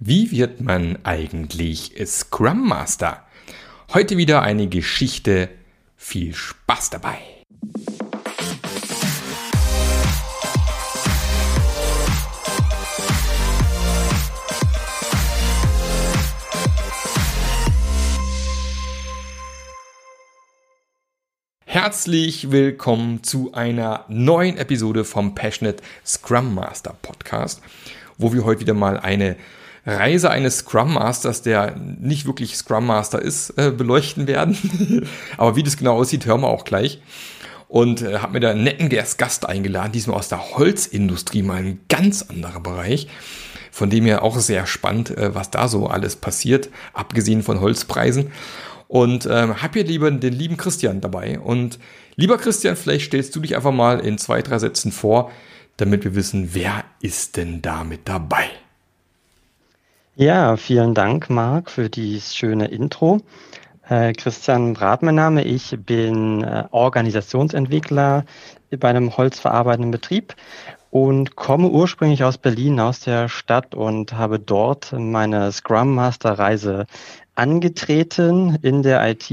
Wie wird man eigentlich Scrum Master? Heute wieder eine Geschichte. Viel Spaß dabei! Herzlich willkommen zu einer neuen Episode vom Passionate Scrum Master Podcast, wo wir heute wieder mal eine Reise eines Scrum Masters, der nicht wirklich Scrum Master ist, äh, beleuchten werden. Aber wie das genau aussieht, hören wir auch gleich. Und äh, habe mir da einen netten Gast eingeladen, diesmal aus der Holzindustrie, mal ein ganz anderer Bereich. Von dem her auch sehr spannend, äh, was da so alles passiert, abgesehen von Holzpreisen. Und ähm, hab hier lieber den lieben Christian dabei. Und lieber Christian, vielleicht stellst du dich einfach mal in zwei, drei Sätzen vor, damit wir wissen, wer ist denn da mit dabei? Ja, vielen Dank, Marc, für dieses schöne Intro. Äh, Christian Brat, mein Name. Ich bin äh, Organisationsentwickler bei einem holzverarbeitenden Betrieb und komme ursprünglich aus Berlin, aus der Stadt und habe dort meine Scrum Master Reise angetreten in der IT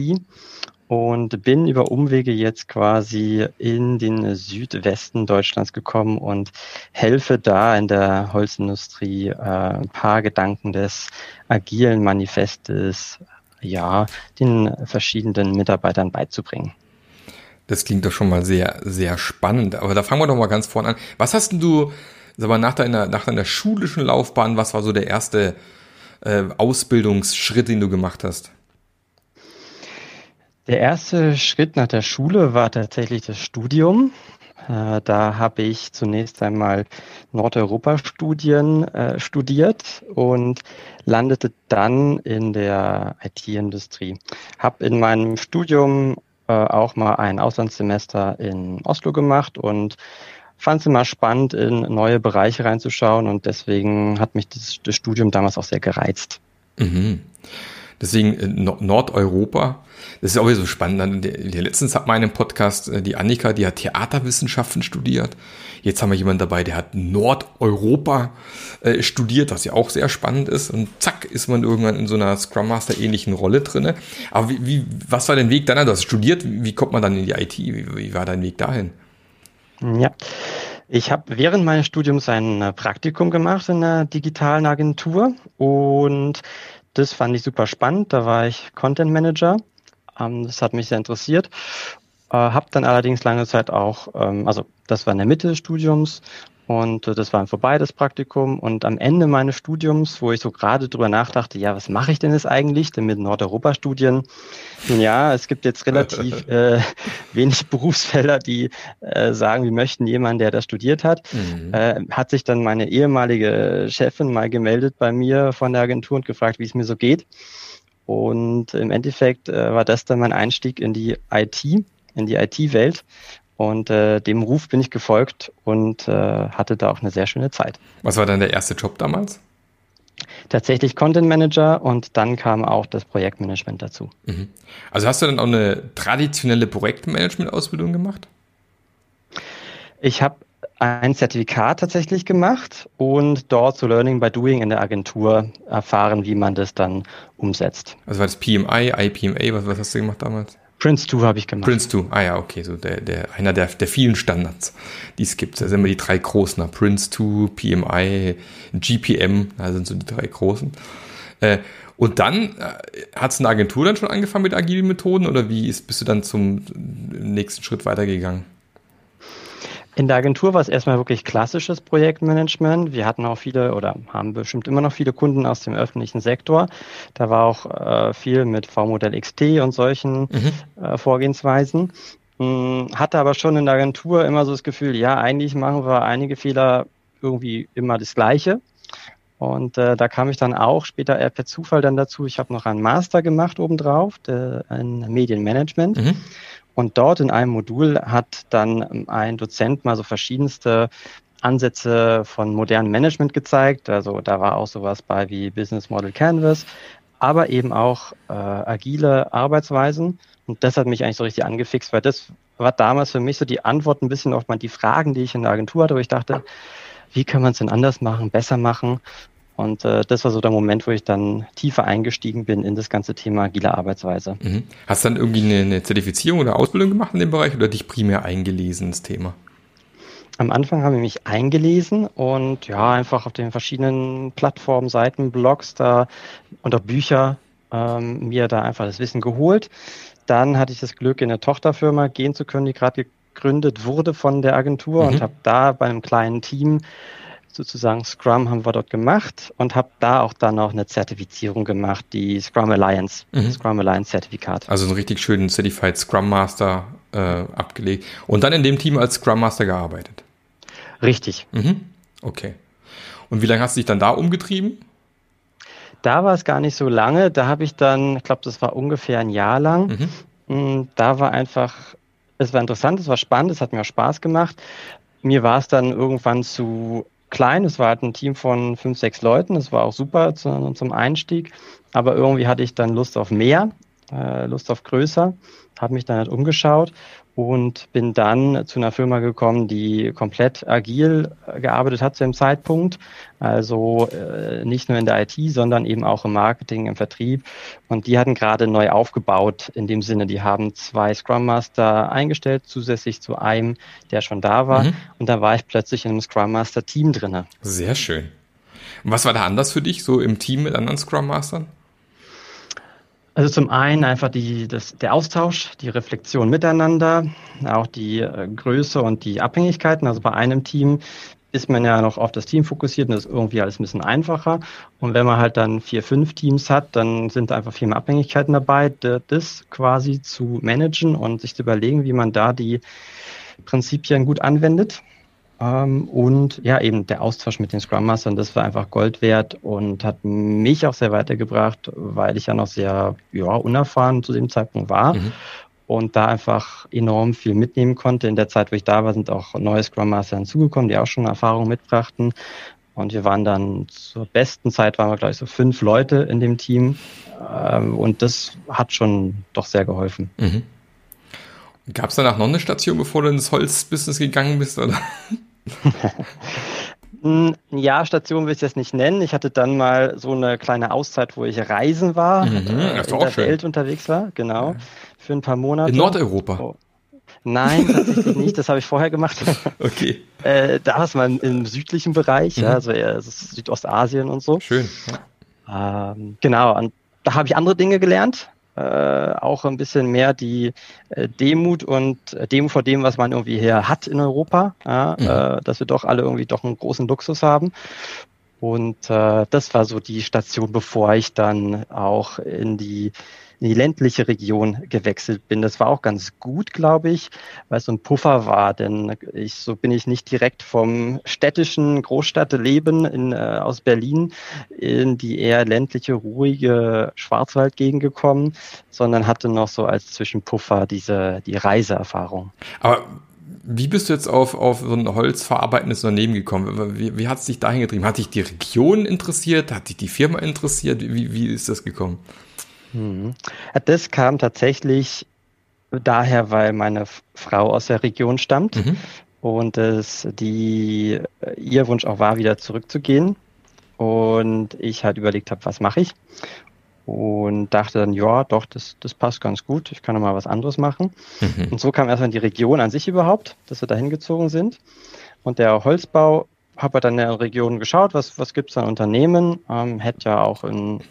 und bin über Umwege jetzt quasi in den Südwesten Deutschlands gekommen und helfe da in der Holzindustrie äh, ein paar Gedanken des agilen Manifestes ja den verschiedenen Mitarbeitern beizubringen. Das klingt doch schon mal sehr, sehr spannend. Aber da fangen wir doch mal ganz vorne an. Was hast denn du, sag mal, nach deiner, nach deiner schulischen Laufbahn, was war so der erste äh, Ausbildungsschritt, den du gemacht hast? Der erste Schritt nach der Schule war tatsächlich das Studium. Äh, da habe ich zunächst einmal Nordeuropa-Studien äh, studiert und landete dann in der IT-Industrie. Habe in meinem Studium äh, auch mal ein Auslandssemester in Oslo gemacht und fand es immer spannend, in neue Bereiche reinzuschauen und deswegen hat mich das, Studium damals auch sehr gereizt. Mhm. Deswegen äh, Nordeuropa, das ist auch wieder so spannend. Letztens hat meinen Podcast äh, die Annika, die hat Theaterwissenschaften studiert. Jetzt haben wir jemanden dabei, der hat Nordeuropa äh, studiert, was ja auch sehr spannend ist. Und zack, ist man irgendwann in so einer Scrum Master ähnlichen Rolle drinne. Aber wie, wie, was war dein Weg dann? Du hast studiert, wie kommt man dann in die IT? Wie, wie war dein Weg dahin? Ja. Ich habe während meines Studiums ein Praktikum gemacht in einer digitalen Agentur und das fand ich super spannend. Da war ich Content Manager. Ähm, das hat mich sehr interessiert. Äh, habe dann allerdings lange Zeit auch, ähm, also das war in der Mitte des Studiums und äh, das war vorbei, das Praktikum. Und am Ende meines Studiums, wo ich so gerade drüber nachdachte, ja, was mache ich denn jetzt eigentlich denn mit Nordeuropa-Studien? Ja, es gibt jetzt relativ äh, wenig Berufsfelder, die äh, sagen, wir möchten jemanden, der das studiert hat. Mhm. Äh, hat sich dann meine ehemalige Chefin mal gemeldet bei mir von der Agentur und gefragt, wie es mir so geht. Und im Endeffekt äh, war das dann mein Einstieg in die IT, in die IT-Welt. Und äh, dem Ruf bin ich gefolgt und äh, hatte da auch eine sehr schöne Zeit. Was war dann der erste Job damals? Tatsächlich Content Manager und dann kam auch das Projektmanagement dazu. Mhm. Also hast du dann auch eine traditionelle Projektmanagement-Ausbildung gemacht? Ich habe ein Zertifikat tatsächlich gemacht und dort zu Learning by Doing in der Agentur erfahren, wie man das dann umsetzt. Also war das PMI, IPMA, was, was hast du gemacht damals? Prince 2 habe ich gemacht. Prince 2, ah ja, okay, so der, der, einer der, der vielen Standards, die es gibt. Da sind immer die drei großen, ne? Prince 2, PMI, GPM, da sind so die drei großen. Äh, und dann äh, hat es eine Agentur dann schon angefangen mit agilen Methoden oder wie ist, bist du dann zum nächsten Schritt weitergegangen? In der Agentur war es erstmal wirklich klassisches Projektmanagement. Wir hatten auch viele oder haben bestimmt immer noch viele Kunden aus dem öffentlichen Sektor. Da war auch äh, viel mit V-Modell XT und solchen mhm. äh, Vorgehensweisen. Hm, hatte aber schon in der Agentur immer so das Gefühl, ja, eigentlich machen wir einige Fehler irgendwie immer das Gleiche. Und äh, da kam ich dann auch später eher per Zufall dann dazu. Ich habe noch einen Master gemacht obendrauf, der, ein Medienmanagement. Mhm. Und dort in einem Modul hat dann ein Dozent mal so verschiedenste Ansätze von modernem Management gezeigt. Also da war auch sowas bei wie Business Model Canvas, aber eben auch äh, agile Arbeitsweisen. Und das hat mich eigentlich so richtig angefixt, weil das war damals für mich so die Antwort ein bisschen auf die Fragen, die ich in der Agentur hatte, wo ich dachte, wie kann man es denn anders machen, besser machen? Und äh, das war so der Moment, wo ich dann tiefer eingestiegen bin in das ganze Thema agile Arbeitsweise. Mhm. Hast du dann irgendwie eine, eine Zertifizierung oder Ausbildung gemacht in dem Bereich oder dich primär eingelesen ins Thema? Am Anfang habe ich mich eingelesen und ja, einfach auf den verschiedenen Plattformen, Seiten, Blogs da und auch Bücher ähm, mir da einfach das Wissen geholt. Dann hatte ich das Glück, in eine Tochterfirma gehen zu können, die gerade gegründet wurde von der Agentur mhm. und habe da bei einem kleinen Team sozusagen Scrum haben wir dort gemacht und habe da auch dann noch eine Zertifizierung gemacht, die Scrum Alliance, mhm. Scrum Alliance Zertifikat. Also einen richtig schönen Certified Scrum Master äh, abgelegt und dann in dem Team als Scrum Master gearbeitet. Richtig. Mhm. Okay. Und wie lange hast du dich dann da umgetrieben? Da war es gar nicht so lange. Da habe ich dann, ich glaube, das war ungefähr ein Jahr lang. Mhm. Mm, da war einfach, es war interessant, es war spannend, es hat mir auch Spaß gemacht. Mir war es dann irgendwann zu klein. Es war halt ein Team von fünf, sechs Leuten. Es war auch super zu, zum Einstieg. Aber irgendwie hatte ich dann Lust auf mehr, äh, Lust auf größer, habe mich dann halt umgeschaut und bin dann zu einer Firma gekommen, die komplett agil gearbeitet hat zu dem Zeitpunkt. Also äh, nicht nur in der IT, sondern eben auch im Marketing, im Vertrieb. Und die hatten gerade neu aufgebaut in dem Sinne, die haben zwei Scrum Master eingestellt, zusätzlich zu einem, der schon da war. Mhm. Und da war ich plötzlich in einem Scrum Master Team drinne. Sehr schön. Und was war da anders für dich, so im Team mit anderen Scrum Mastern? Also zum einen einfach die, das, der Austausch, die Reflexion miteinander, auch die äh, Größe und die Abhängigkeiten. Also bei einem Team ist man ja noch auf das Team fokussiert und das ist irgendwie alles ein bisschen einfacher. Und wenn man halt dann vier, fünf Teams hat, dann sind einfach viel mehr Abhängigkeiten dabei, das quasi zu managen und sich zu überlegen, wie man da die Prinzipien gut anwendet. Ähm, und ja, eben der Austausch mit den Scrum Mastern, das war einfach Gold wert und hat mich auch sehr weitergebracht, weil ich ja noch sehr ja, unerfahren zu dem Zeitpunkt war. Mhm. Und da einfach enorm viel mitnehmen konnte. In der Zeit, wo ich da war, sind auch neue Scrum Master hinzugekommen, die auch schon Erfahrung mitbrachten. Und wir waren dann zur besten Zeit, waren wir, glaube ich, so fünf Leute in dem Team. Ähm, und das hat schon doch sehr geholfen. Mhm. Gab es danach noch eine Station, bevor du ins Holzbusiness gegangen bist, oder? Ja, Station will ich das nicht nennen. Ich hatte dann mal so eine kleine Auszeit, wo ich reisen war, mhm, äh, in der schön. Welt unterwegs war, genau, für ein paar Monate. In Nordeuropa? Oh. Nein, tatsächlich nicht. Das habe ich vorher gemacht. Okay. Äh, da ist man im südlichen Bereich, mhm. ja, also eher Südostasien und so. Schön. Ja. Ähm, genau, und da habe ich andere Dinge gelernt äh, auch ein bisschen mehr die äh, Demut und äh, Demut vor dem, was man irgendwie hier hat in Europa, ja, mhm. äh, dass wir doch alle irgendwie doch einen großen Luxus haben. Und äh, das war so die Station, bevor ich dann auch in die in die ländliche Region gewechselt bin. Das war auch ganz gut, glaube ich, weil es so ein Puffer war, denn ich, so bin ich nicht direkt vom städtischen Großstadtleben in, äh, aus Berlin in die eher ländliche, ruhige Schwarzwaldgegend gekommen, sondern hatte noch so als Zwischenpuffer diese, die Reiseerfahrung. Aber wie bist du jetzt auf, auf so ein holzverarbeitendes Unternehmen gekommen? Wie, wie hat es dich dahin getrieben? Hat dich die Region interessiert? Hat dich die Firma interessiert? Wie, wie ist das gekommen? Mhm. Das kam tatsächlich daher, weil meine Frau aus der Region stammt mhm. und es die, ihr Wunsch auch war, wieder zurückzugehen. Und ich halt überlegt habe, was mache ich? Und dachte dann, ja, doch, das, das passt ganz gut, ich kann noch mal was anderes machen. Mhm. Und so kam erstmal die Region an sich überhaupt, dass wir da hingezogen sind. Und der Holzbau habe dann in der Region geschaut, was, was gibt es an Unternehmen, ähm, hätte ja auch in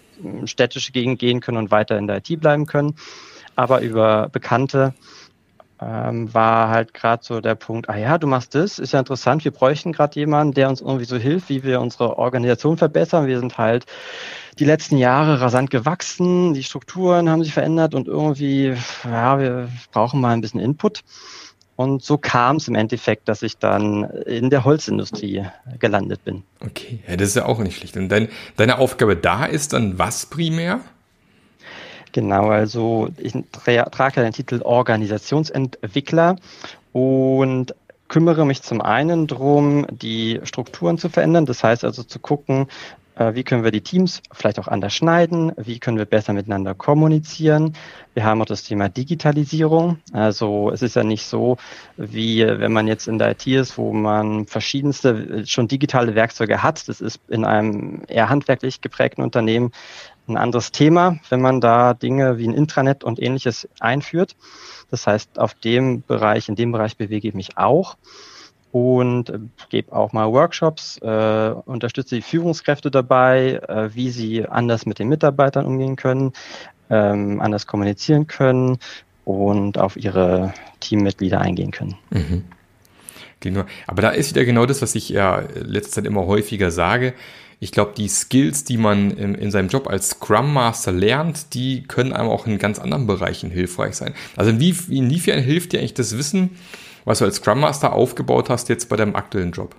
städtische Gegend gehen können und weiter in der IT bleiben können. Aber über Bekannte ähm, war halt gerade so der Punkt, ah ja, du machst das, ist ja interessant, wir bräuchten gerade jemanden, der uns irgendwie so hilft, wie wir unsere Organisation verbessern. Wir sind halt die letzten Jahre rasant gewachsen, die Strukturen haben sich verändert und irgendwie, ja, wir brauchen mal ein bisschen Input. Und so kam es im Endeffekt, dass ich dann in der Holzindustrie gelandet bin. Okay, ja, das ist ja auch nicht schlecht. Und dein, deine Aufgabe da ist dann was primär? Genau, also ich tra trage den Titel Organisationsentwickler und kümmere mich zum einen darum, die Strukturen zu verändern. Das heißt also zu gucken, wie können wir die Teams vielleicht auch anders schneiden, wie können wir besser miteinander kommunizieren. Wir haben auch das Thema Digitalisierung. Also es ist ja nicht so, wie wenn man jetzt in der IT ist, wo man verschiedenste äh, schon digitale Werkzeuge hat. Das ist in einem eher handwerklich geprägten Unternehmen ein anderes Thema, wenn man da Dinge wie ein Intranet und ähnliches einführt. Das heißt, auf dem Bereich, in dem Bereich bewege ich mich auch und äh, gebe auch mal Workshops, äh, unterstütze die Führungskräfte dabei, äh, wie sie anders mit den Mitarbeitern umgehen können, ähm, anders kommunizieren können und auf ihre Teammitglieder eingehen können. Mhm. Genau. Aber da ist wieder genau das, was ich ja letzte Zeit immer häufiger sage. Ich glaube, die Skills, die man in, in, seinem Job als Scrum Master lernt, die können einem auch in ganz anderen Bereichen hilfreich sein. Also inwiefern hilft dir eigentlich das Wissen, was du als Scrum Master aufgebaut hast, jetzt bei deinem aktuellen Job?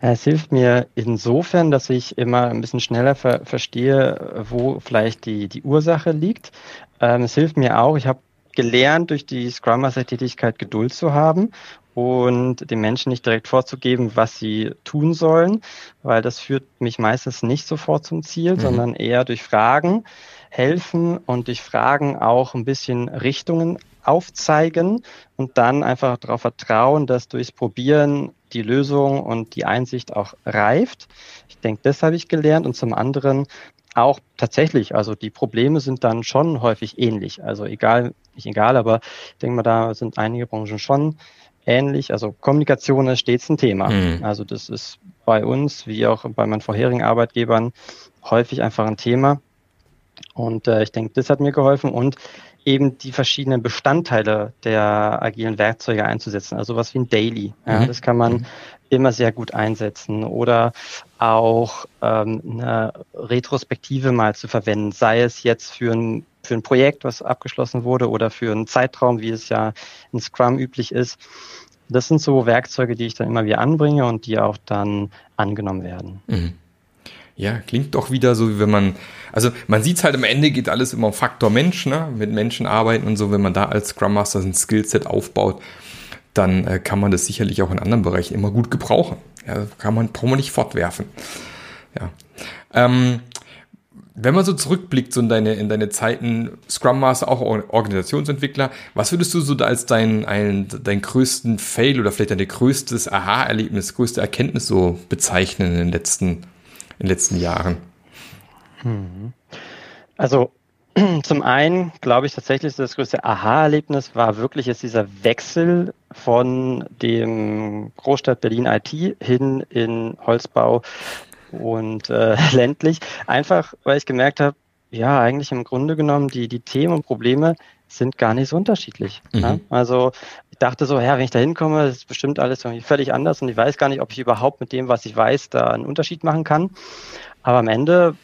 Es hilft mir insofern, dass ich immer ein bisschen schneller ver verstehe, wo vielleicht die, die Ursache liegt. Ähm, es hilft mir auch, ich habe gelernt, durch die Scrum Master Tätigkeit Geduld zu haben und den Menschen nicht direkt vorzugeben, was sie tun sollen, weil das führt mich meistens nicht sofort zum Ziel, mhm. sondern eher durch Fragen helfen und durch Fragen auch ein bisschen Richtungen aufzeigen und dann einfach darauf vertrauen, dass durchs Probieren die Lösung und die Einsicht auch reift. Ich denke, das habe ich gelernt und zum anderen auch tatsächlich, also die Probleme sind dann schon häufig ähnlich. Also egal, nicht egal, aber ich denke mal, da sind einige Branchen schon ähnlich. Also Kommunikation ist stets ein Thema. Mhm. Also das ist bei uns, wie auch bei meinen vorherigen Arbeitgebern, häufig einfach ein Thema. Und äh, ich denke, das hat mir geholfen und eben die verschiedenen Bestandteile der agilen Werkzeuge einzusetzen. Also was wie ein Daily. Ja, mhm. Das kann man mhm. immer sehr gut einsetzen. Oder auch ähm, eine Retrospektive mal zu verwenden, sei es jetzt für ein, für ein Projekt, was abgeschlossen wurde, oder für einen Zeitraum, wie es ja in Scrum üblich ist. Das sind so Werkzeuge, die ich dann immer wieder anbringe und die auch dann angenommen werden. Mhm. Ja, klingt doch wieder so, wie wenn man, also man sieht es halt am Ende geht alles immer um Faktor Mensch, ne? mit Menschen arbeiten und so, wenn man da als Scrum Master ein Skillset aufbaut, dann äh, kann man das sicherlich auch in anderen Bereichen immer gut gebrauchen. Ja, kann man, braucht man nicht fortwerfen. Ja. Ähm, wenn man so zurückblickt so in deine, in deine Zeiten, Scrum Master, auch Organisationsentwickler, was würdest du so als deinen ein, dein größten Fail oder vielleicht dein größtes Aha-Erlebnis, größte Erkenntnis so bezeichnen in den letzten in den letzten Jahren? Hm. Also zum einen glaube ich tatsächlich, das größte Aha-Erlebnis war wirklich jetzt dieser Wechsel von dem Großstadt Berlin IT hin in Holzbau und äh, ländlich. Einfach, weil ich gemerkt habe, ja, eigentlich im Grunde genommen, die, die Themen und Probleme sind gar nicht so unterschiedlich. Mhm. Ne? Also dachte so, ja, wenn ich da hinkomme, ist bestimmt alles völlig anders und ich weiß gar nicht, ob ich überhaupt mit dem, was ich weiß, da einen Unterschied machen kann. Aber am Ende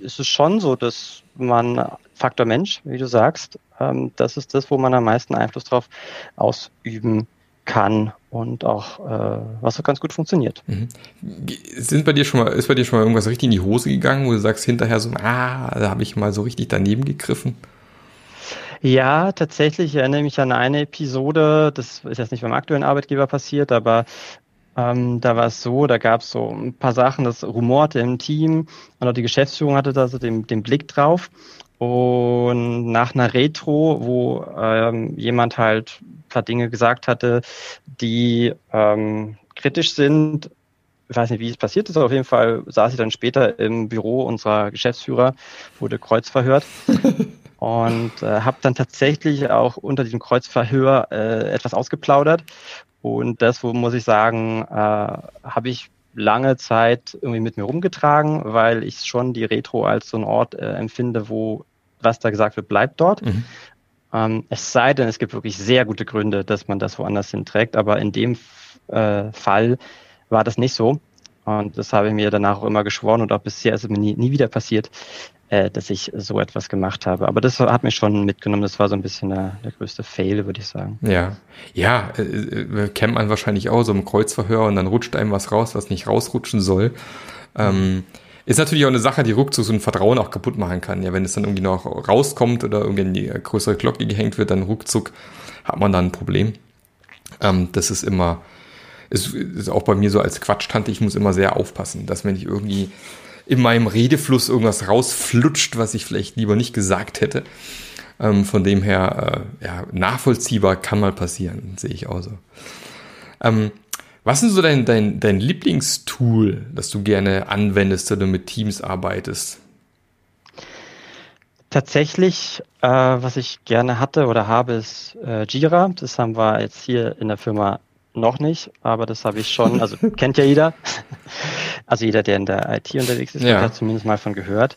ist es schon so, dass man Faktor Mensch, wie du sagst, ähm, das ist das, wo man am meisten Einfluss drauf ausüben kann und auch äh, was so ganz gut funktioniert. Mhm. Sind bei dir schon mal, ist bei dir schon mal irgendwas richtig in die Hose gegangen, wo du sagst hinterher so, ah, da habe ich mal so richtig daneben gegriffen? Ja, tatsächlich erinnere ich mich an eine Episode, das ist jetzt nicht beim aktuellen Arbeitgeber passiert, aber ähm, da war es so, da gab es so ein paar Sachen, das rumorte im Team und auch die Geschäftsführung hatte da so den, den Blick drauf. Und nach einer Retro, wo ähm, jemand halt ein paar Dinge gesagt hatte, die ähm, kritisch sind, ich weiß nicht, wie es passiert ist, aber auf jeden Fall saß ich dann später im Büro unserer Geschäftsführer, wurde kreuzverhört und äh, habe dann tatsächlich auch unter diesem Kreuzverhör äh, etwas ausgeplaudert. Und das, wo muss ich sagen, äh, habe ich lange Zeit irgendwie mit mir rumgetragen, weil ich schon die Retro als so einen Ort äh, empfinde, wo was da gesagt wird, bleibt dort. Mhm. Ähm, es sei denn, es gibt wirklich sehr gute Gründe, dass man das woanders hinträgt, aber in dem äh, Fall war das nicht so. Und das habe ich mir danach auch immer geschworen und auch bisher ist es mir nie, nie wieder passiert, äh, dass ich so etwas gemacht habe. Aber das hat mich schon mitgenommen. Das war so ein bisschen der, der größte Fail, würde ich sagen. Ja, ja, äh, äh, kennt man wahrscheinlich auch so im Kreuzverhör und dann rutscht einem was raus, was nicht rausrutschen soll. Ähm, ist natürlich auch eine Sache, die ruckzuck so ein Vertrauen auch kaputt machen kann. Ja, wenn es dann irgendwie noch rauskommt oder irgendwie in die größere Glocke gehängt wird, dann ruckzuck hat man dann ein Problem. Ähm, das ist immer, es ist auch bei mir so als Quatschtante, ich muss immer sehr aufpassen, dass wenn ich irgendwie in meinem Redefluss irgendwas rausflutscht, was ich vielleicht lieber nicht gesagt hätte. Ähm, von dem her, äh, ja, nachvollziehbar kann mal passieren, sehe ich auch so. Ähm, was ist so dein, dein, dein Lieblingstool, das du gerne anwendest, wenn du mit Teams arbeitest? Tatsächlich, äh, was ich gerne hatte oder habe, ist äh, Jira. Das haben wir jetzt hier in der Firma noch nicht, aber das habe ich schon, also kennt ja jeder. Also jeder, der in der IT unterwegs ist, ja. hat zumindest mal von gehört.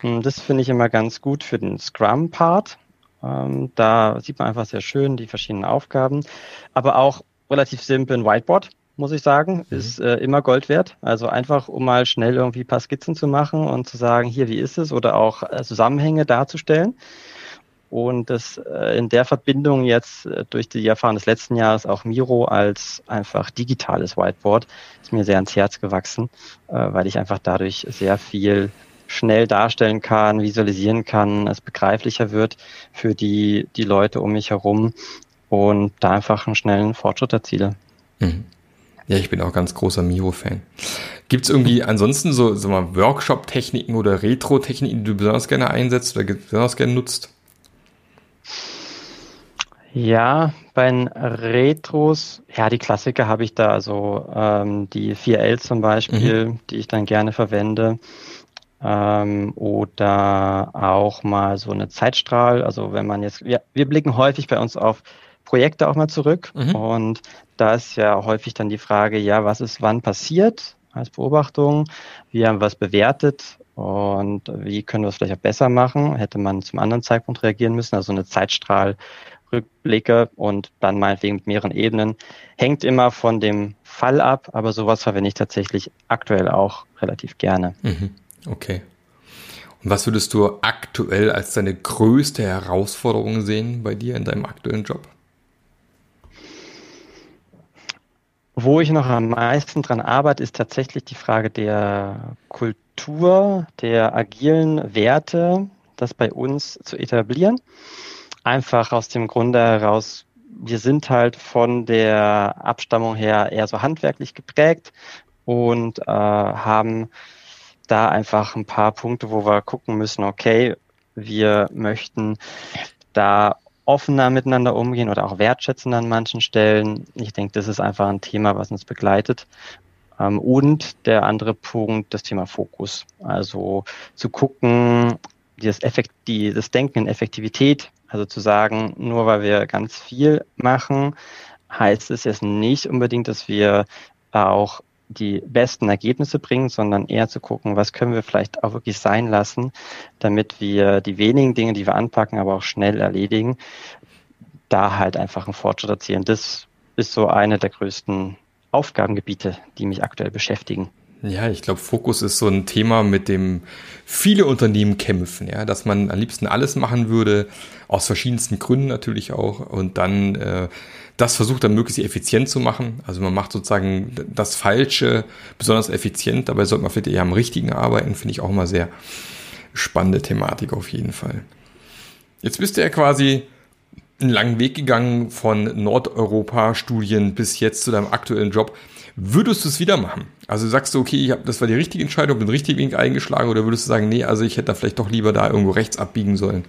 Hm, das finde ich immer ganz gut für den Scrum-Part. Ähm, da sieht man einfach sehr schön die verschiedenen Aufgaben, aber auch relativ simpel ein Whiteboard muss ich sagen, mhm. ist äh, immer Gold wert. Also einfach, um mal schnell irgendwie ein paar Skizzen zu machen und zu sagen, hier, wie ist es? Oder auch äh, Zusammenhänge darzustellen. Und das äh, in der Verbindung jetzt äh, durch die Erfahrung des letzten Jahres auch Miro als einfach digitales Whiteboard ist mir sehr ans Herz gewachsen, äh, weil ich einfach dadurch sehr viel schnell darstellen kann, visualisieren kann, es begreiflicher wird für die, die Leute um mich herum und da einfach einen schnellen Fortschritt erziele. Mhm. Ja, ich bin auch ganz großer Miro-Fan. Gibt es irgendwie ansonsten so, so Workshop-Techniken oder Retro-Techniken, die du besonders gerne einsetzt oder besonders gerne nutzt? Ja, bei den Retros, ja, die Klassiker habe ich da, also ähm, die 4L zum Beispiel, mhm. die ich dann gerne verwende. Ähm, oder auch mal so eine Zeitstrahl. Also wenn man jetzt, wir, wir blicken häufig bei uns auf Projekte auch mal zurück. Mhm. Und da ist ja häufig dann die Frage, ja, was ist wann passiert als Beobachtung? Wie haben wir es bewertet? Und wie können wir es vielleicht auch besser machen? Hätte man zum anderen Zeitpunkt reagieren müssen? Also eine Zeitstrahlrückblicke und dann meinetwegen mit mehreren Ebenen. Hängt immer von dem Fall ab, aber sowas verwende ich tatsächlich aktuell auch relativ gerne. Mhm. Okay. Und was würdest du aktuell als deine größte Herausforderung sehen bei dir in deinem aktuellen Job? Wo ich noch am meisten dran arbeite, ist tatsächlich die Frage der Kultur, der agilen Werte, das bei uns zu etablieren. Einfach aus dem Grunde heraus, wir sind halt von der Abstammung her eher so handwerklich geprägt und äh, haben da einfach ein paar Punkte, wo wir gucken müssen, okay, wir möchten da offener miteinander umgehen oder auch wertschätzender an manchen Stellen. Ich denke, das ist einfach ein Thema, was uns begleitet. Ähm, und der andere Punkt, das Thema Fokus. Also zu gucken, das, Effekt, die, das Denken in Effektivität, also zu sagen, nur weil wir ganz viel machen, heißt es jetzt nicht unbedingt, dass wir auch die besten Ergebnisse bringen, sondern eher zu gucken, was können wir vielleicht auch wirklich sein lassen, damit wir die wenigen Dinge, die wir anpacken, aber auch schnell erledigen, da halt einfach einen Fortschritt erzielen. Das ist so eine der größten Aufgabengebiete, die mich aktuell beschäftigen. Ja, ich glaube, Fokus ist so ein Thema, mit dem viele Unternehmen kämpfen, ja, dass man am liebsten alles machen würde, aus verschiedensten Gründen natürlich auch, und dann äh, das versucht dann möglichst effizient zu machen. Also man macht sozusagen das Falsche besonders effizient, dabei sollte man vielleicht eher am richtigen arbeiten, finde ich auch immer sehr spannende Thematik auf jeden Fall. Jetzt bist du ja quasi einen langen Weg gegangen von Nordeuropa-Studien bis jetzt zu deinem aktuellen Job. Würdest du es wieder machen? Also sagst du, okay, ich hab, das war die richtige Entscheidung, bin richtig Weg eingeschlagen, oder würdest du sagen, nee, also ich hätte da vielleicht doch lieber da irgendwo rechts abbiegen sollen?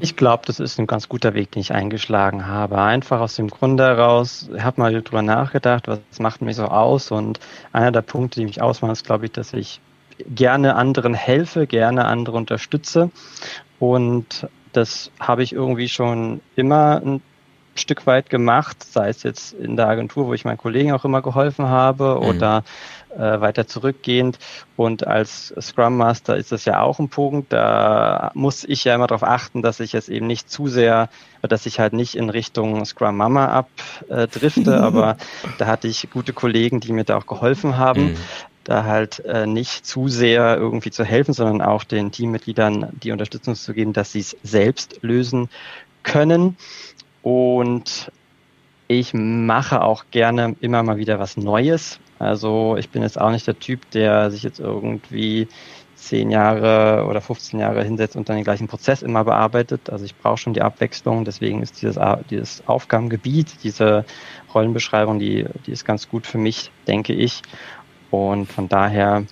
Ich glaube, das ist ein ganz guter Weg, den ich eingeschlagen habe. Einfach aus dem Grunde heraus, ich habe mal drüber nachgedacht, was macht mich so aus und einer der Punkte, die mich ausmachen, ist, glaube ich, dass ich gerne anderen helfe, gerne andere unterstütze und das habe ich irgendwie schon immer ein Stück weit gemacht, sei es jetzt in der Agentur, wo ich meinen Kollegen auch immer geholfen habe mhm. oder äh, weiter zurückgehend. Und als Scrum Master ist das ja auch ein Punkt. Da muss ich ja immer darauf achten, dass ich jetzt eben nicht zu sehr, dass ich halt nicht in Richtung Scrum Mama abdrifte. aber da hatte ich gute Kollegen, die mir da auch geholfen haben. Mhm. Da halt äh, nicht zu sehr irgendwie zu helfen, sondern auch den Teammitgliedern die Unterstützung zu geben, dass sie es selbst lösen können. Und ich mache auch gerne immer mal wieder was Neues. Also ich bin jetzt auch nicht der Typ, der sich jetzt irgendwie zehn Jahre oder 15 Jahre hinsetzt und dann den gleichen Prozess immer bearbeitet. Also ich brauche schon die Abwechslung. Deswegen ist dieses, dieses Aufgabengebiet, diese Rollenbeschreibung, die, die ist ganz gut für mich, denke ich. Und von daher,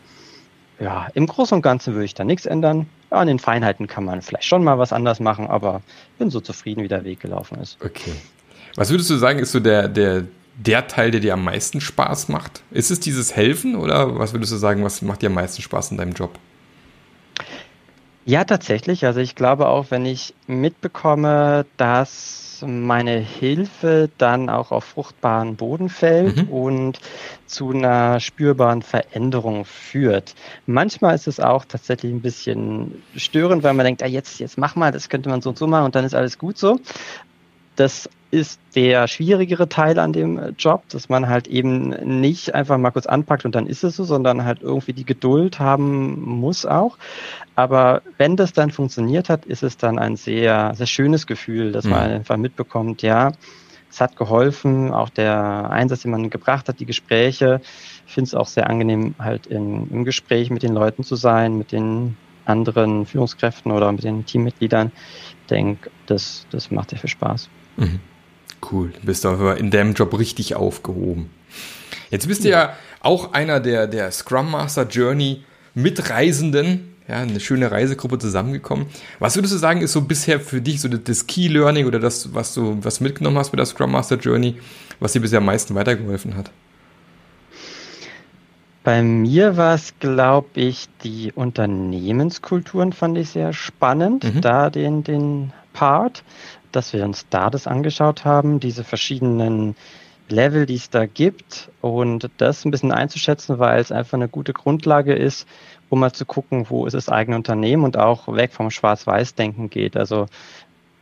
ja, im Großen und Ganzen würde ich da nichts ändern. Ja, an den Feinheiten kann man vielleicht schon mal was anders machen, aber bin so zufrieden, wie der Weg gelaufen ist. Okay. Was würdest du sagen, ist so der, der, der Teil, der dir am meisten Spaß macht? Ist es dieses Helfen oder was würdest du sagen, was macht dir am meisten Spaß in deinem Job? Ja, tatsächlich. Also ich glaube auch, wenn ich mitbekomme, dass meine Hilfe dann auch auf fruchtbaren Boden fällt mhm. und zu einer spürbaren Veränderung führt. Manchmal ist es auch tatsächlich ein bisschen störend, weil man denkt, ah, jetzt, jetzt mach mal, das könnte man so und so machen und dann ist alles gut so. Das ist der schwierigere Teil an dem äh, Job, dass man halt eben nicht einfach mal kurz anpackt und dann ist es so, sondern halt irgendwie die Geduld haben muss auch. Aber wenn das dann funktioniert hat, ist es dann ein sehr, sehr schönes Gefühl, dass mhm. man einfach mitbekommt, ja, es hat geholfen, auch der Einsatz, den man gebracht hat, die Gespräche. Ich finde es auch sehr angenehm, halt in, im Gespräch mit den Leuten zu sein, mit den anderen Führungskräften oder mit den Teammitgliedern. Denke, das, das macht sehr viel Spaß. Mhm. Cool, du bist aber in deinem Job richtig aufgehoben. Jetzt bist du ja auch einer der, der Scrum Master Journey Mitreisenden. Ja, eine schöne Reisegruppe zusammengekommen. Was würdest du sagen, ist so bisher für dich so das Key Learning oder das, was du was mitgenommen hast mit der Scrum Master Journey, was dir bisher am meisten weitergeholfen hat? Bei mir war es, glaube ich, die Unternehmenskulturen fand ich sehr spannend, mhm. da den, den Part dass wir uns da das angeschaut haben, diese verschiedenen Level, die es da gibt und das ein bisschen einzuschätzen, weil es einfach eine gute Grundlage ist, um mal zu gucken, wo ist das eigene Unternehmen und auch weg vom Schwarz-Weiß-Denken geht. Also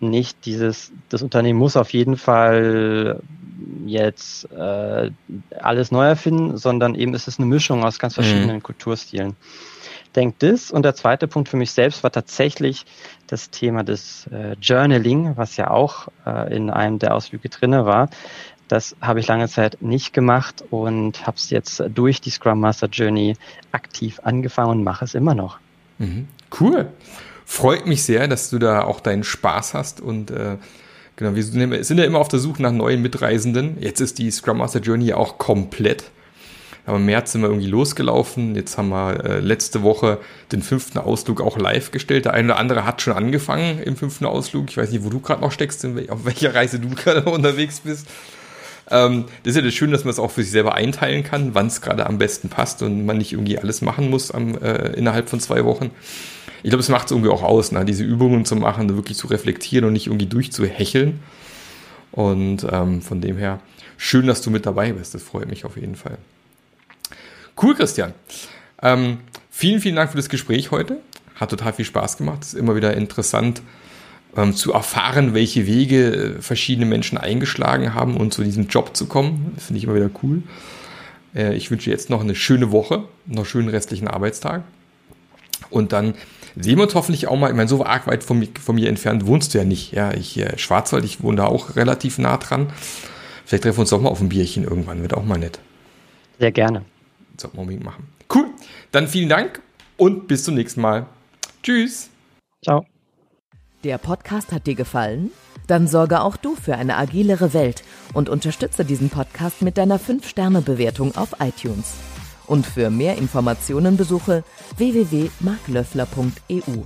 nicht dieses, das Unternehmen muss auf jeden Fall jetzt äh, alles neu erfinden, sondern eben ist es eine Mischung aus ganz mhm. verschiedenen mhm. Kulturstilen denke das. Und der zweite Punkt für mich selbst war tatsächlich das Thema des äh, Journaling, was ja auch äh, in einem der Ausflüge drinne war. Das habe ich lange Zeit nicht gemacht und habe es jetzt durch die Scrum Master Journey aktiv angefangen und mache es immer noch. Mhm. Cool. Freut mich sehr, dass du da auch deinen Spaß hast und äh, genau, wir sind ja immer auf der Suche nach neuen Mitreisenden. Jetzt ist die Scrum Master Journey auch komplett. Aber im März sind wir irgendwie losgelaufen. Jetzt haben wir äh, letzte Woche den fünften Ausflug auch live gestellt. Der eine oder andere hat schon angefangen im fünften Ausflug. Ich weiß nicht, wo du gerade noch steckst, auf welcher Reise du gerade unterwegs bist. Ähm, das ist ja das Schöne, dass man es auch für sich selber einteilen kann, wann es gerade am besten passt und man nicht irgendwie alles machen muss am, äh, innerhalb von zwei Wochen. Ich glaube, es macht es irgendwie auch aus, ne? diese Übungen zu machen, wirklich zu reflektieren und nicht irgendwie durchzuhecheln. Und ähm, von dem her, schön, dass du mit dabei bist. Das freut mich auf jeden Fall. Cool, Christian. Ähm, vielen, vielen Dank für das Gespräch heute. Hat total viel Spaß gemacht. Es ist immer wieder interessant ähm, zu erfahren, welche Wege äh, verschiedene Menschen eingeschlagen haben und zu diesem Job zu kommen. Das finde ich immer wieder cool. Äh, ich wünsche jetzt noch eine schöne Woche, noch einen schönen restlichen Arbeitstag. Und dann sehen wir uns hoffentlich auch mal, ich meine, so arg weit von, von mir entfernt wohnst du ja nicht. Ja, ich, äh, Schwarzwald, ich wohne da auch relativ nah dran. Vielleicht treffen wir uns doch mal auf ein Bierchen irgendwann, wird auch mal nett. Sehr gerne. Sollten wir unbedingt machen. Cool. Dann vielen Dank und bis zum nächsten Mal. Tschüss. Ciao. Der Podcast hat dir gefallen? Dann sorge auch du für eine agilere Welt und unterstütze diesen Podcast mit deiner 5-Sterne-Bewertung auf iTunes. Und für mehr Informationen besuche www.marklöffler.eu.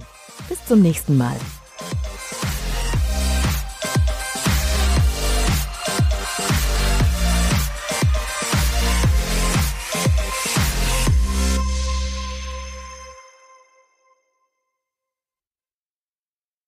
Bis zum nächsten Mal.